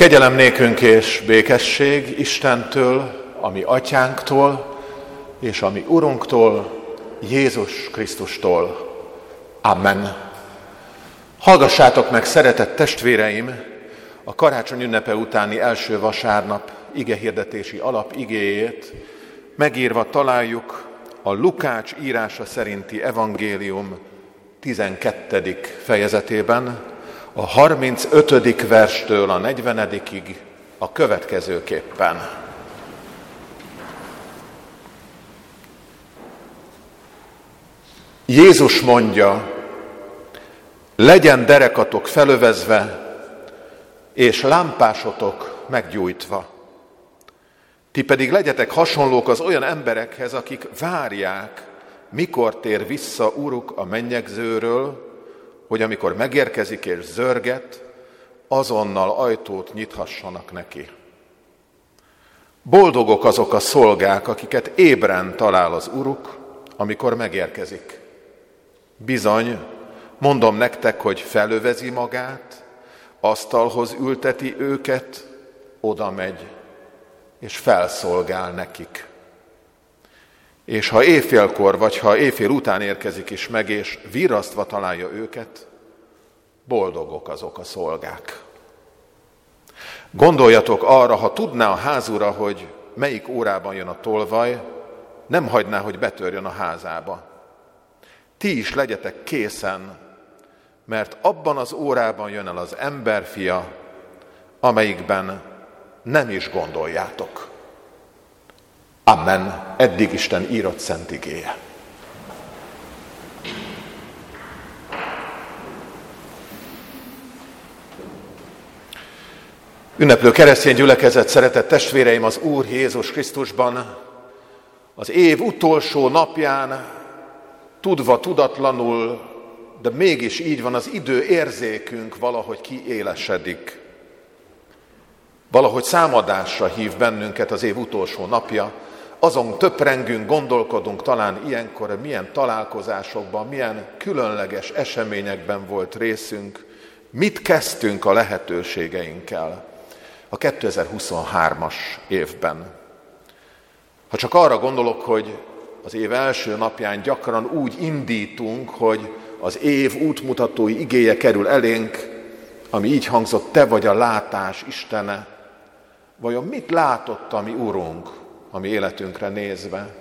Kegyelem nékünk és békesség Istentől, ami atyánktól, és ami Urunktól, Jézus Krisztustól. Amen. Hallgassátok meg, szeretett testvéreim, a karácsony ünnepe utáni első vasárnap igehirdetési alap igéjét megírva találjuk a Lukács írása szerinti evangélium 12. fejezetében, a 35. verstől a 40 a következőképpen. Jézus mondja, legyen derekatok felövezve, és lámpásotok meggyújtva. Ti pedig legyetek hasonlók az olyan emberekhez, akik várják, mikor tér vissza Uruk a mennyegzőről, hogy amikor megérkezik és zörget, azonnal ajtót nyithassanak neki. Boldogok azok a szolgák, akiket ébren talál az Uruk, amikor megérkezik. Bizony, mondom nektek, hogy felövezi magát, asztalhoz ülteti őket, oda megy, és felszolgál nekik. És ha éjfélkor, vagy ha éjfél után érkezik is meg, és virasztva találja őket, boldogok azok a szolgák. Gondoljatok arra, ha tudná a házura, hogy melyik órában jön a tolvaj, nem hagyná, hogy betörjön a házába. Ti is legyetek készen, mert abban az órában jön el az emberfia, amelyikben nem is gondoljátok. Amen. Eddig Isten írott szent igéje. Ünneplő keresztény gyülekezet, szeretett testvéreim az Úr Jézus Krisztusban, az év utolsó napján, tudva, tudatlanul, de mégis így van, az idő érzékünk valahogy kiélesedik. Valahogy számadásra hív bennünket az év utolsó napja, azon töprengünk, gondolkodunk talán ilyenkor, milyen találkozásokban, milyen különleges eseményekben volt részünk, mit kezdtünk a lehetőségeinkkel a 2023-as évben. Ha csak arra gondolok, hogy az év első napján gyakran úgy indítunk, hogy az év útmutatói igéje kerül elénk, ami így hangzott, te vagy a látás Istene. Vajon mit látott a mi Urunk a mi életünkre nézve?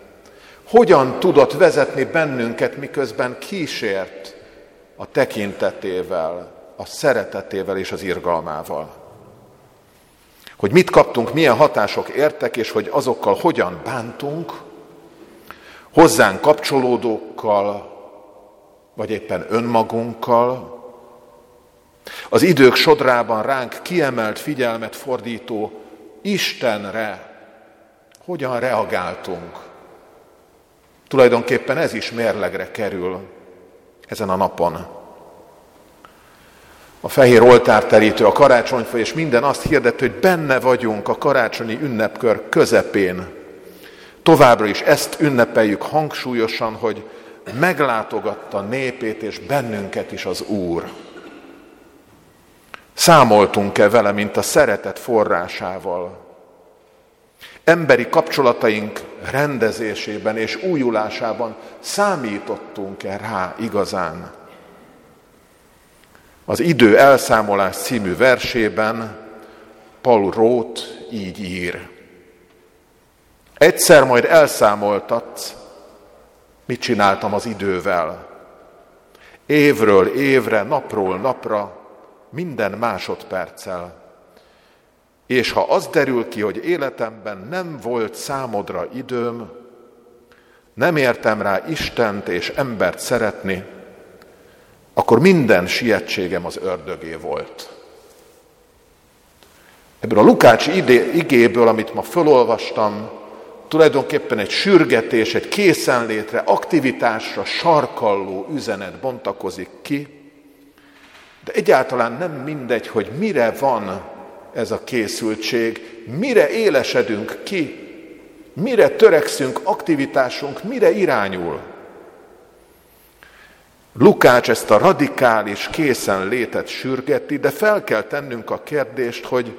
Hogyan tudott vezetni bennünket, miközben kísért a tekintetével, a szeretetével és az irgalmával? Hogy mit kaptunk, milyen hatások értek, és hogy azokkal hogyan bántunk, hozzánk kapcsolódókkal, vagy éppen önmagunkkal, az idők sodrában ránk kiemelt figyelmet fordító Istenre hogyan reagáltunk. Tulajdonképpen ez is mérlegre kerül ezen a napon. A fehér oltárterítő, a karácsonyfa és minden azt hirdet, hogy benne vagyunk a karácsonyi ünnepkör közepén. Továbbra is ezt ünnepeljük hangsúlyosan, hogy meglátogatta népét és bennünket is az Úr. Számoltunk-e vele, mint a szeretet forrásával? Emberi kapcsolataink rendezésében és újulásában számítottunk-e rá igazán? Az Idő elszámolás című versében Paul Roth így ír. Egyszer majd elszámoltatsz, mit csináltam az idővel. Évről évre, napról napra, minden másodperccel. És ha az derül ki, hogy életemben nem volt számodra időm, nem értem rá Istent és embert szeretni, akkor minden sietségem az ördögé volt. Ebből a Lukácsi igéből, amit ma fölolvastam, tulajdonképpen egy sürgetés, egy készenlétre, aktivitásra sarkalló üzenet bontakozik ki, de egyáltalán nem mindegy, hogy mire van ez a készültség, mire élesedünk ki, mire törekszünk, aktivitásunk, mire irányul. Lukács ezt a radikális készenlétet sürgeti, de fel kell tennünk a kérdést, hogy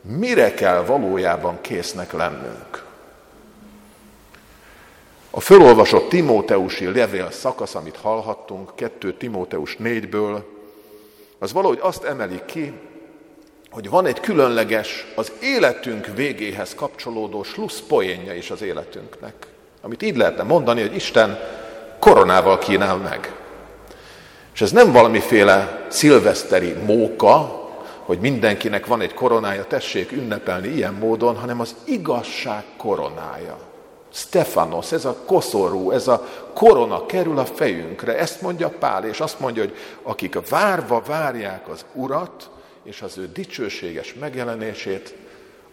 mire kell valójában késznek lennünk. A fölolvasott Timóteusi levél szakasz, amit hallhattunk, 2 Timóteus 4-ből, az valahogy azt emeli ki, hogy van egy különleges, az életünk végéhez kapcsolódó slusz poénja is az életünknek. Amit így lehetne mondani, hogy Isten koronával kínál meg. És ez nem valamiféle szilveszteri móka, hogy mindenkinek van egy koronája, tessék ünnepelni ilyen módon, hanem az igazság koronája. Stefanos, ez a koszorú, ez a korona kerül a fejünkre, ezt mondja Pál, és azt mondja, hogy akik várva várják az Urat, és az ő dicsőséges megjelenését,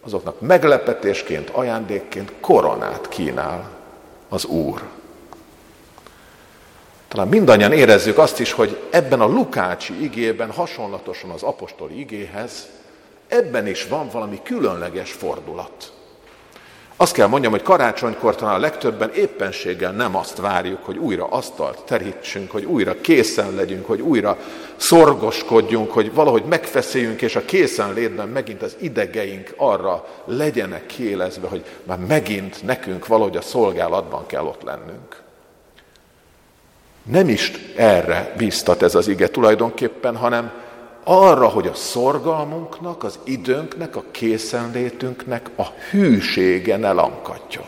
azoknak meglepetésként, ajándékként koronát kínál az Úr. Talán mindannyian érezzük azt is, hogy ebben a Lukácsi igében, hasonlatosan az apostoli igéhez, ebben is van valami különleges fordulat. Azt kell mondjam, hogy karácsonykor talán a legtöbben éppenséggel nem azt várjuk, hogy újra asztalt terítsünk, hogy újra készen legyünk, hogy újra szorgoskodjunk, hogy valahogy megfeszéljünk, és a készenlétben megint az idegeink arra legyenek kélezve, hogy már megint nekünk valahogy a szolgálatban kell ott lennünk. Nem is erre bíztat ez az ige tulajdonképpen, hanem arra, hogy a szorgalmunknak, az időnknek, a készenlétünknek a hűsége ne lankadjon.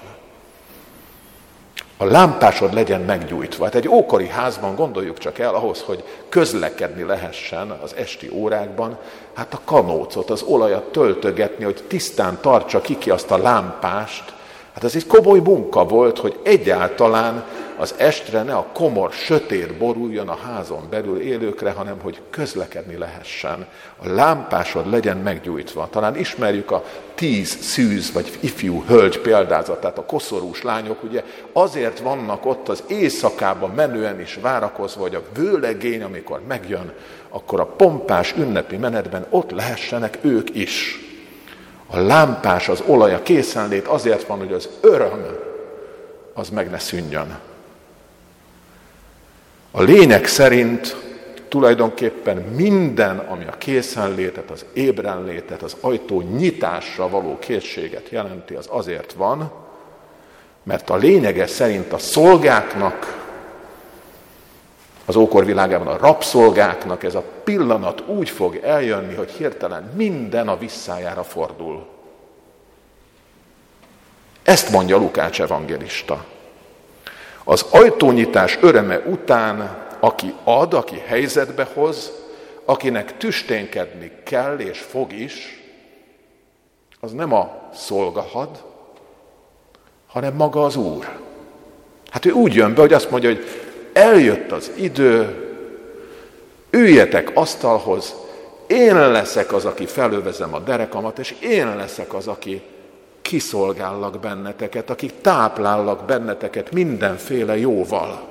A lámpásod legyen meggyújtva. Hát egy ókori házban gondoljuk csak el ahhoz, hogy közlekedni lehessen az esti órákban, hát a kanócot, az olajat töltögetni, hogy tisztán tartsa ki ki azt a lámpást, Hát ez egy komoly munka volt, hogy egyáltalán az estre ne a komor sötét boruljon a házon belül élőkre, hanem hogy közlekedni lehessen. A lámpásod legyen meggyújtva. Talán ismerjük a tíz szűz vagy ifjú hölgy példázatát, a koszorús lányok, ugye azért vannak ott az éjszakában menően is várakozva, hogy a vőlegény, amikor megjön, akkor a pompás ünnepi menetben ott lehessenek ők is. A lámpás, az olaj, a készenlét azért van, hogy az öröm az meg ne szűnjön. A lényeg szerint tulajdonképpen minden, ami a készenlétet, az ébrenlétet, az ajtó nyitásra való készséget jelenti, az azért van, mert a lényege szerint a szolgáknak, az ókor világában a rabszolgáknak ez a pillanat úgy fog eljönni, hogy hirtelen minden a visszájára fordul. Ezt mondja Lukács evangélista. Az ajtónyitás öröme után, aki ad, aki helyzetbe hoz, akinek tüsténkedni kell és fog is, az nem a szolgahad, hanem maga az Úr. Hát ő úgy jön be, hogy azt mondja, hogy eljött az idő, üljetek asztalhoz, én leszek az, aki felövezem a derekamat, és én leszek az, aki kiszolgállak benneteket, aki táplállak benneteket mindenféle jóval.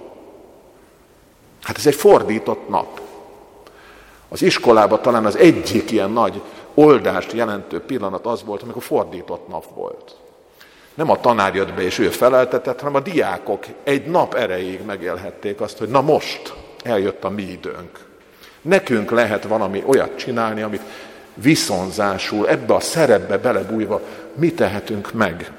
Hát ez egy fordított nap. Az iskolában talán az egyik ilyen nagy oldást jelentő pillanat az volt, amikor fordított nap volt. Nem a tanár jött be és ő feleltetett, hanem a diákok egy nap erejéig megélhették azt, hogy na most eljött a mi időnk. Nekünk lehet valami olyat csinálni, amit viszonzásul, ebbe a szerepbe belebújva mi tehetünk meg.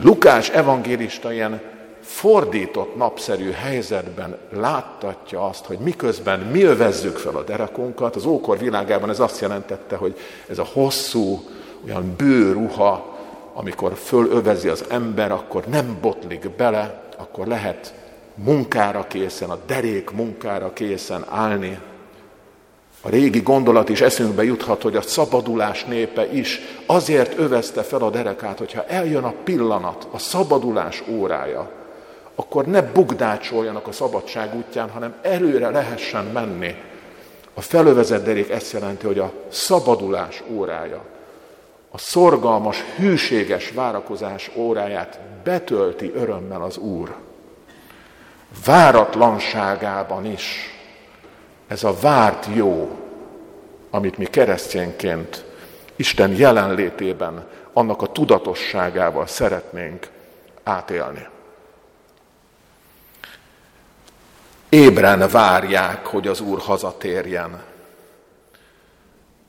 Lukás evangélista ilyen fordított napszerű helyzetben láttatja azt, hogy miközben mi övezzük fel a derekunkat, az ókor világában ez azt jelentette, hogy ez a hosszú, olyan bőruha, amikor fölövezi az ember, akkor nem botlik bele, akkor lehet munkára készen, a derék munkára készen állni. A régi gondolat is eszünkbe juthat, hogy a szabadulás népe is azért övezte fel a derekát, hogyha eljön a pillanat, a szabadulás órája, akkor ne bugdácsoljanak a szabadság útján, hanem előre lehessen menni. A felövezett derék ezt jelenti, hogy a szabadulás órája a szorgalmas, hűséges várakozás óráját betölti örömmel az Úr. Váratlanságában is ez a várt jó, amit mi keresztényként Isten jelenlétében, annak a tudatosságával szeretnénk átélni. Ébren várják, hogy az Úr hazatérjen.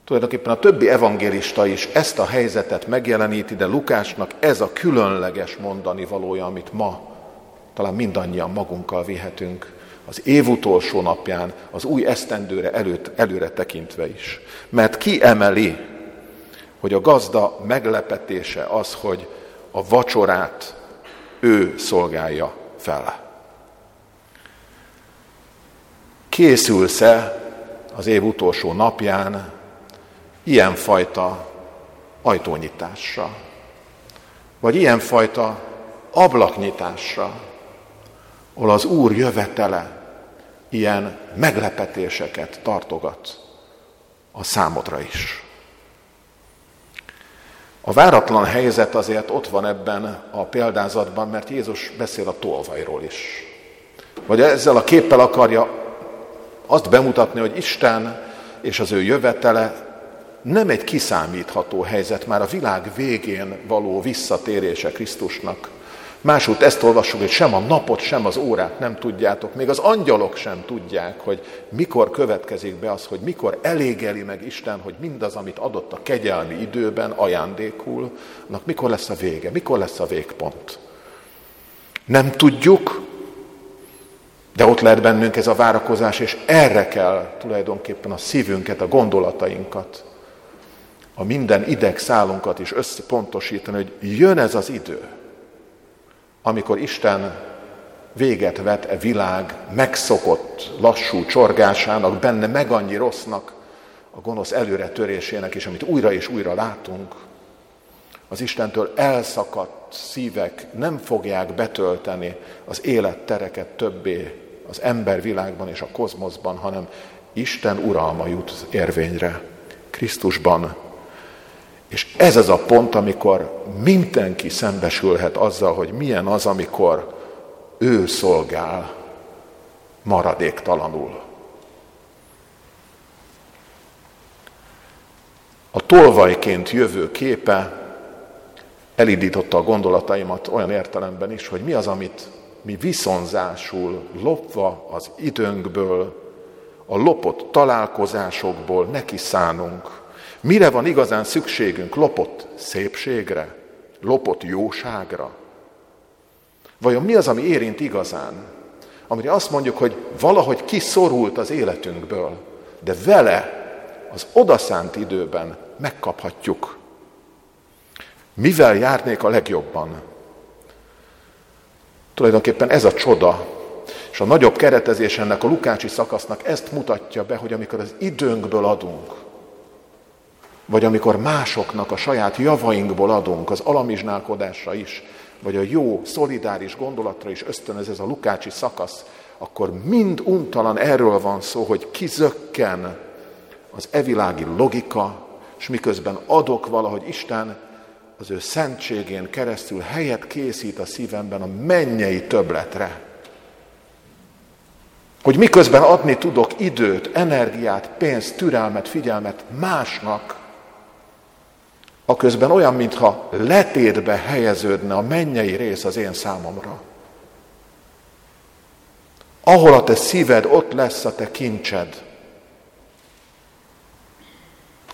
Tulajdonképpen a többi evangélista is ezt a helyzetet megjeleníti, de Lukásnak ez a különleges mondani valója, amit ma talán mindannyian magunkkal vihetünk az év utolsó napján, az új esztendőre előtt, előre tekintve is. Mert ki emeli, hogy a gazda meglepetése az, hogy a vacsorát ő szolgálja fel. Készülsz-e az év utolsó napján ilyenfajta ajtónyitásra, vagy ilyenfajta ablaknyitásra, ahol az Úr jövetele ilyen meglepetéseket tartogat a számodra is. A váratlan helyzet azért ott van ebben a példázatban, mert Jézus beszél a tolvajról is. Vagy ezzel a képpel akarja azt bemutatni, hogy Isten és az ő jövetele nem egy kiszámítható helyzet, már a világ végén való visszatérése Krisztusnak. Másút ezt olvassuk, hogy sem a napot, sem az órát nem tudjátok, még az angyalok sem tudják, hogy mikor következik be az, hogy mikor elégeli meg Isten, hogy mindaz, amit adott a kegyelmi időben ajándékul, annak mikor lesz a vége, mikor lesz a végpont. Nem tudjuk, de ott lehet bennünk ez a várakozás, és erre kell tulajdonképpen a szívünket, a gondolatainkat, a minden idegszálunkat is összpontosítani, hogy jön ez az idő, amikor Isten véget vet e világ megszokott lassú csorgásának, benne meg annyi rossznak, a gonosz előre törésének is, amit újra és újra látunk, az Istentől elszakadt szívek nem fogják betölteni az élettereket többé az embervilágban és a kozmoszban, hanem Isten uralma jut érvényre Krisztusban. És ez az a pont, amikor mindenki szembesülhet azzal, hogy milyen az, amikor ő szolgál maradéktalanul. A tolvajként jövő képe elindította a gondolataimat olyan értelemben is, hogy mi az, amit mi viszonzásul lopva az időnkből, a lopott találkozásokból neki szánunk. Mire van igazán szükségünk? Lopott szépségre? Lopott jóságra? Vajon mi az, ami érint igazán? Amire azt mondjuk, hogy valahogy kiszorult az életünkből, de vele az odaszánt időben megkaphatjuk. Mivel járnék a legjobban? Tulajdonképpen ez a csoda, és a nagyobb keretezés ennek a Lukácsi szakasznak ezt mutatja be, hogy amikor az időnkből adunk, vagy amikor másoknak a saját javainkból adunk, az alamizsnálkodásra is, vagy a jó, szolidáris gondolatra is ösztönöz ez a Lukácsi szakasz, akkor mind untalan erről van szó, hogy kizökken az evilági logika, és miközben adok valahogy Isten az ő szentségén keresztül helyet készít a szívemben a mennyei töbletre. Hogy miközben adni tudok időt, energiát, pénzt, türelmet, figyelmet másnak, a közben olyan, mintha letétbe helyeződne a mennyei rész az én számomra. Ahol a te szíved, ott lesz a te kincsed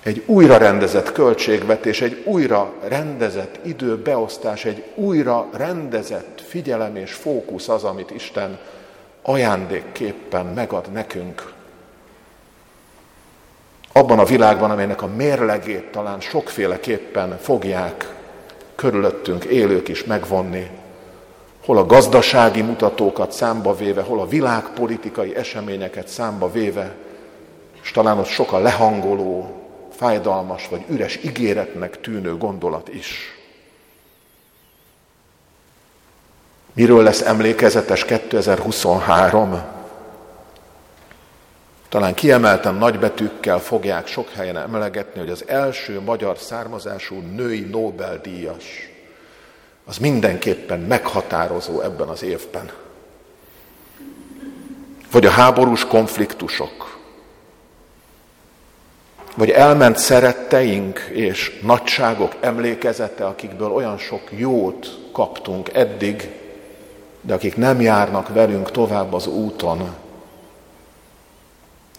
egy újra rendezett költségvetés, egy újra rendezett időbeosztás, egy újra rendezett figyelem és fókusz az, amit Isten ajándékképpen megad nekünk. Abban a világban, amelynek a mérlegét talán sokféleképpen fogják körülöttünk élők is megvonni, hol a gazdasági mutatókat számba véve, hol a világpolitikai eseményeket számba véve, és talán ott sok a lehangoló, fájdalmas vagy üres ígéretnek tűnő gondolat is. Miről lesz emlékezetes 2023? Talán kiemelten nagybetűkkel fogják sok helyen emlegetni, hogy az első magyar származású női Nobel-díjas az mindenképpen meghatározó ebben az évben. Vagy a háborús konfliktusok, vagy elment szeretteink és nagyságok emlékezete, akikből olyan sok jót kaptunk eddig, de akik nem járnak velünk tovább az úton.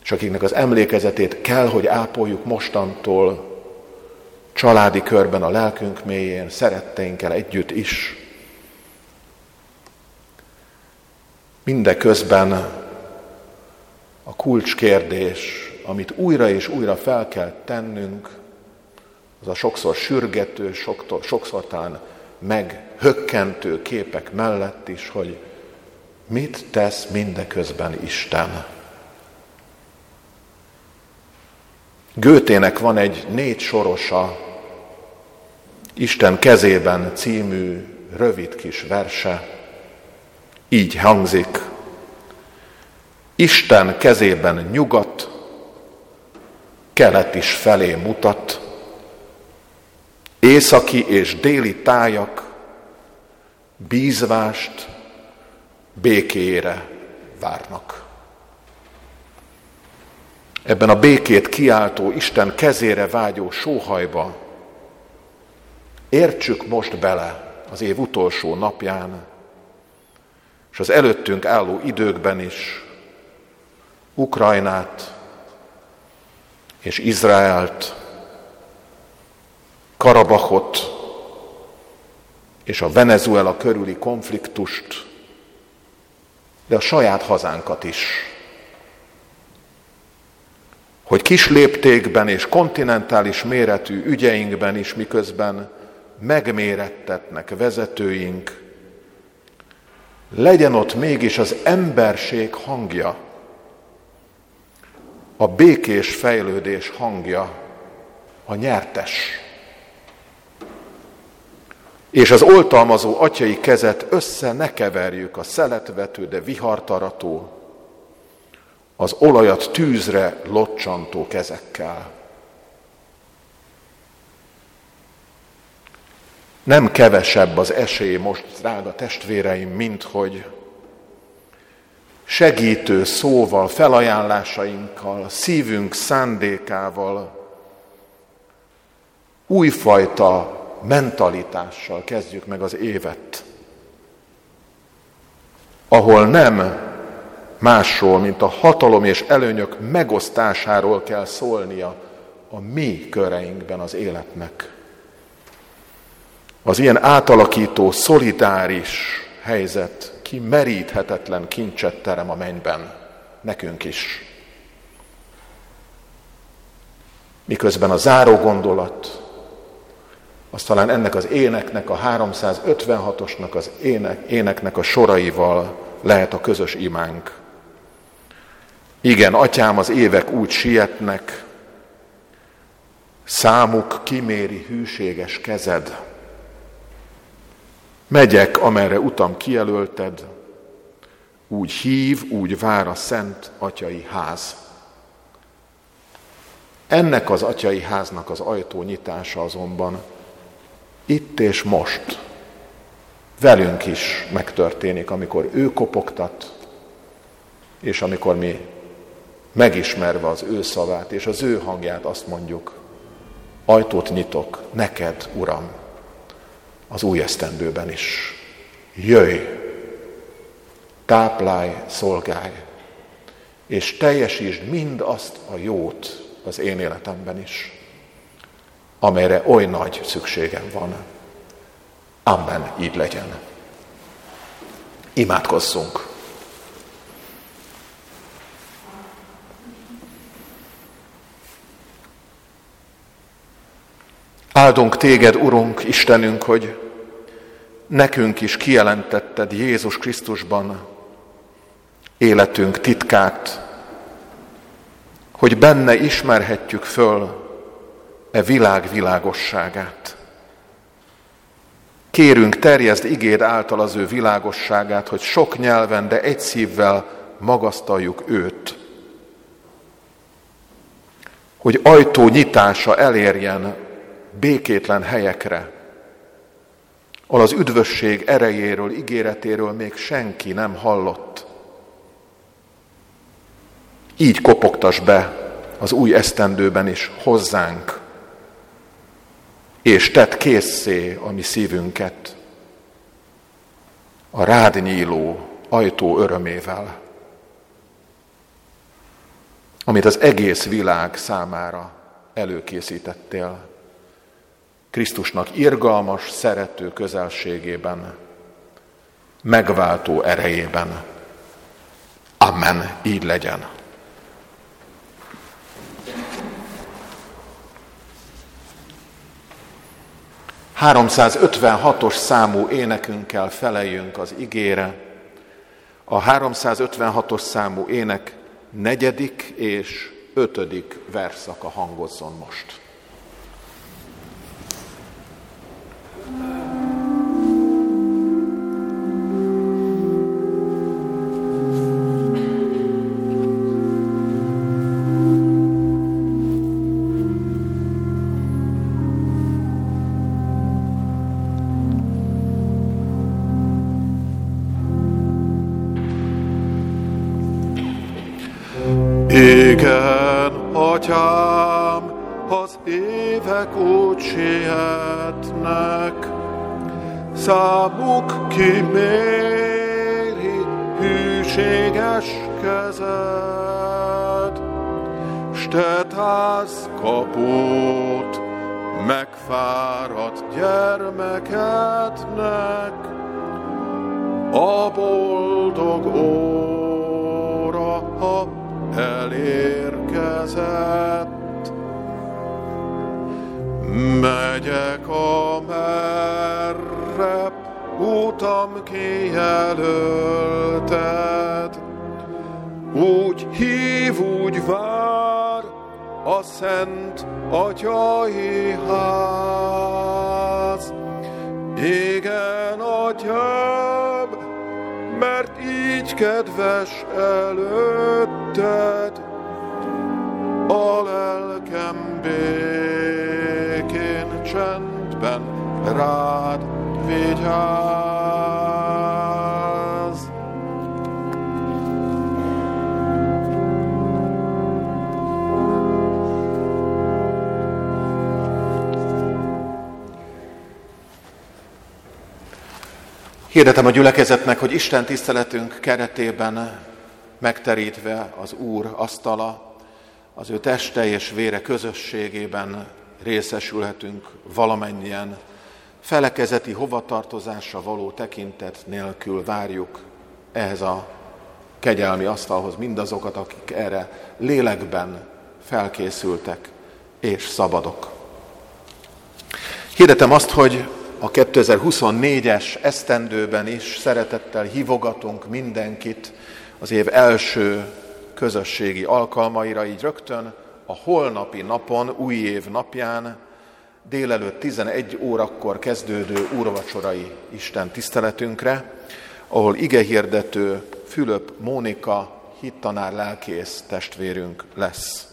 És akiknek az emlékezetét kell, hogy ápoljuk mostantól, családi körben, a lelkünk mélyén, szeretteinkkel együtt is. Mindeközben a kulcskérdés, amit újra és újra fel kell tennünk, az a sokszor sürgető, sokszor, talán meghökkentő képek mellett is, hogy mit tesz mindeközben Isten. Gőtének van egy négy sorosa, Isten kezében című rövid kis verse, így hangzik, Isten kezében nyugat, kelet is felé mutat, északi és déli tájak bízvást békére várnak. Ebben a békét kiáltó, Isten kezére vágyó sóhajba értsük most bele az év utolsó napján, és az előttünk álló időkben is Ukrajnát és Izraelt, Karabachot és a Venezuela körüli konfliktust, de a saját hazánkat is. Hogy kis léptékben és kontinentális méretű ügyeinkben is miközben megmérettetnek vezetőink, legyen ott mégis az emberség hangja, a békés fejlődés hangja, a nyertes. És az oltalmazó atyai kezet össze ne keverjük a szeletvető, de vihartarató, az olajat tűzre locsantó kezekkel. Nem kevesebb az esély most, drága testvéreim, mint hogy segítő szóval, felajánlásainkkal, szívünk szándékával, újfajta mentalitással kezdjük meg az évet, ahol nem másról, mint a hatalom és előnyök megosztásáról kell szólnia a mi köreinkben az életnek. Az ilyen átalakító, szolidáris helyzet kimeríthetetlen kincset terem a mennyben, nekünk is. Miközben a záró gondolat, az talán ennek az éneknek, a 356-osnak az ének, éneknek a soraival lehet a közös imánk. Igen, atyám, az évek úgy sietnek, számuk kiméri hűséges kezed. Megyek, amerre utam kijelölted, úgy hív, úgy vár a szent atyai ház. Ennek az atyai háznak az ajtó nyitása azonban itt és most velünk is megtörténik, amikor ő kopogtat, és amikor mi megismerve az ő szavát és az ő hangját azt mondjuk, ajtót nyitok neked, Uram, az új esztendőben is. Jöjj, táplálj, szolgálj, és teljesítsd mind azt a jót az én életemben is amelyre oly nagy szükségem van. Amen, így legyen. Imádkozzunk. Áldunk téged, Urunk, Istenünk, hogy nekünk is kijelentetted Jézus Krisztusban életünk titkát, hogy benne ismerhetjük föl e világ világosságát. Kérünk, terjezd igéd által az ő világosságát, hogy sok nyelven, de egy szívvel magasztaljuk őt. Hogy ajtó nyitása elérjen békétlen helyekre, ahol az üdvösség erejéről, ígéretéről még senki nem hallott. Így kopogtas be az új esztendőben is hozzánk, és tett készszé a mi szívünket a rád nyíló ajtó örömével. amit az egész világ számára előkészítettél. Krisztusnak irgalmas, szerető közelségében, megváltó erejében. Amen, így legyen. ...356-os számú énekünkkel feleljünk az igére. A 356-os számú ének negyedik és ötödik verszaka hangozzon most. S te kapót megfáradt gyermekednek, a boldog óra, ha elérkezett. Megyek a merre utam kijelölted, úgy hív, úgy vár a szent atyai ház. Igen, atyám, mert így kedves előtted, a lelkem békén csendben rád vigyázz. Hirdetem a gyülekezetnek, hogy Isten tiszteletünk keretében megterítve az Úr asztala, az ő teste és vére közösségében részesülhetünk valamennyien felekezeti hovatartozásra való tekintet nélkül várjuk ehhez a kegyelmi asztalhoz mindazokat, akik erre lélekben felkészültek és szabadok. Hirdetem azt, hogy a 2024-es esztendőben is szeretettel hívogatunk mindenkit az év első közösségi alkalmaira, így rögtön a holnapi napon, új év napján délelőtt 11 órakor kezdődő úrvacsorai Isten tiszteletünkre, ahol igehirdető Fülöp Mónika hittanár lelkész testvérünk lesz.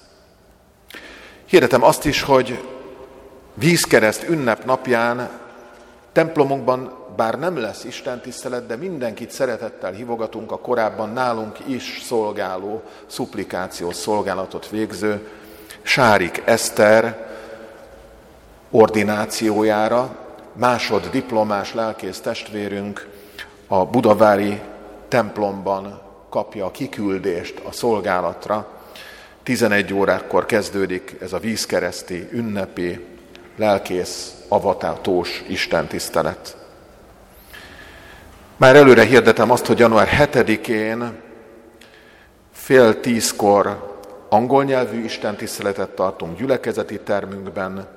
Hirdetem azt is, hogy vízkereszt ünnep napján templomunkban bár nem lesz Isten tisztelet, de mindenkit szeretettel hívogatunk a korábban nálunk is szolgáló, szuplikációs szolgálatot végző Sárik Eszter, ordinációjára. Másod diplomás lelkész testvérünk a budavári templomban kapja a kiküldést a szolgálatra. 11 órákkor kezdődik ez a vízkereszti ünnepi lelkész avatátós istentisztelet. Már előre hirdetem azt, hogy január 7-én fél tízkor angol nyelvű istentiszteletet tartunk gyülekezeti termünkben,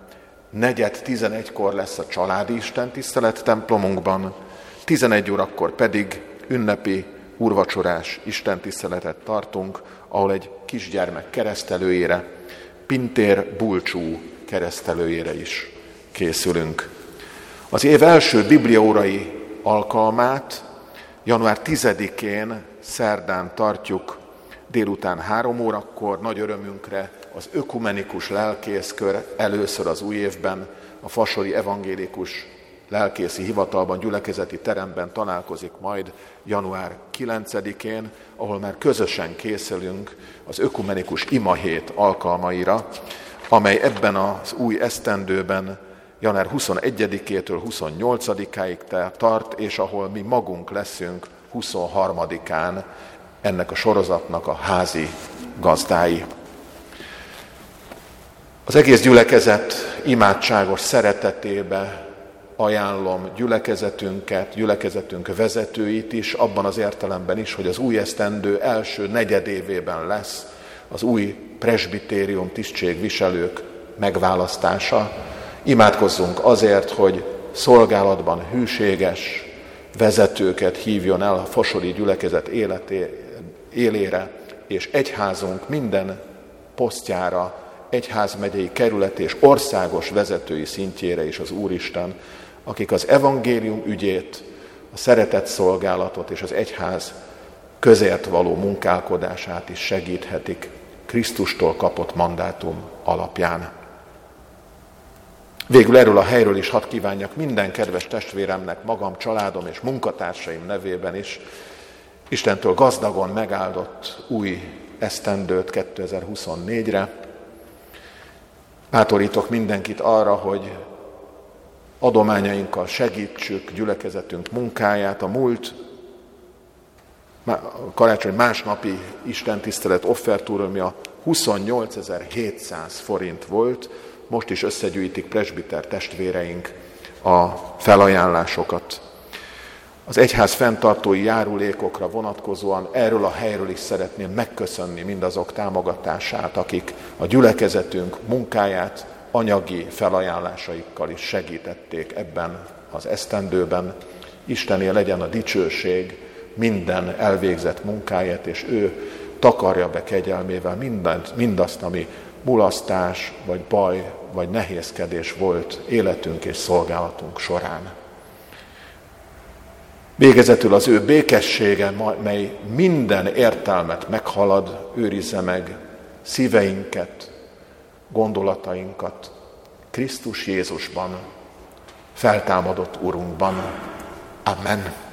negyed 11-kor lesz a családi istentisztelet templomunkban, 11 órakor pedig ünnepi úrvacsorás istentiszteletet tartunk, ahol egy kisgyermek keresztelőjére, Pintér Bulcsú keresztelőjére is készülünk. Az év első bibliaórai alkalmát január 10-én szerdán tartjuk délután három órakor, nagy örömünkre az ökumenikus lelkészkör először az új évben a Fasori Evangélikus lelkészi hivatalban, gyülekezeti teremben találkozik majd január 9-én, ahol már közösen készülünk az ökumenikus imahét alkalmaira, amely ebben az új esztendőben január 21-től 28-áig tart, és ahol mi magunk leszünk 23-án ennek a sorozatnak a házi gazdái. Az egész gyülekezet imádságos szeretetébe ajánlom gyülekezetünket, gyülekezetünk vezetőit is, abban az értelemben is, hogy az új esztendő első negyedévében lesz az új presbitérium tisztségviselők megválasztása. Imádkozzunk azért, hogy szolgálatban hűséges vezetőket hívjon el a Fosori gyülekezet életé, élére, és egyházunk minden posztjára, egyházmegyei kerület és országos vezetői szintjére is az Úristen, akik az evangélium ügyét, a szeretett szolgálatot és az egyház közért való munkálkodását is segíthetik Krisztustól kapott mandátum alapján. Végül erről a helyről is hadd kívánjak minden kedves testvéremnek, magam, családom és munkatársaim nevében is Istentől gazdagon megáldott új esztendőt 2024-re. Bátorítok mindenkit arra, hogy adományainkkal segítsük gyülekezetünk munkáját. A múlt karácsony másnapi istentisztelet offertúrumja 28.700 forint volt, most is összegyűjtik presbiter testvéreink a felajánlásokat. Az egyház fenntartói járulékokra vonatkozóan erről a helyről is szeretném megköszönni mindazok támogatását, akik a gyülekezetünk munkáját anyagi felajánlásaikkal is segítették ebben az esztendőben. Istené legyen a dicsőség minden elvégzett munkáját, és ő takarja be kegyelmével mindent, mindazt, ami mulasztás, vagy baj, vagy nehézkedés volt életünk és szolgálatunk során. Végezetül az ő békessége, mely minden értelmet meghalad, őrizze meg szíveinket, gondolatainkat Krisztus Jézusban, feltámadott Urunkban. Amen.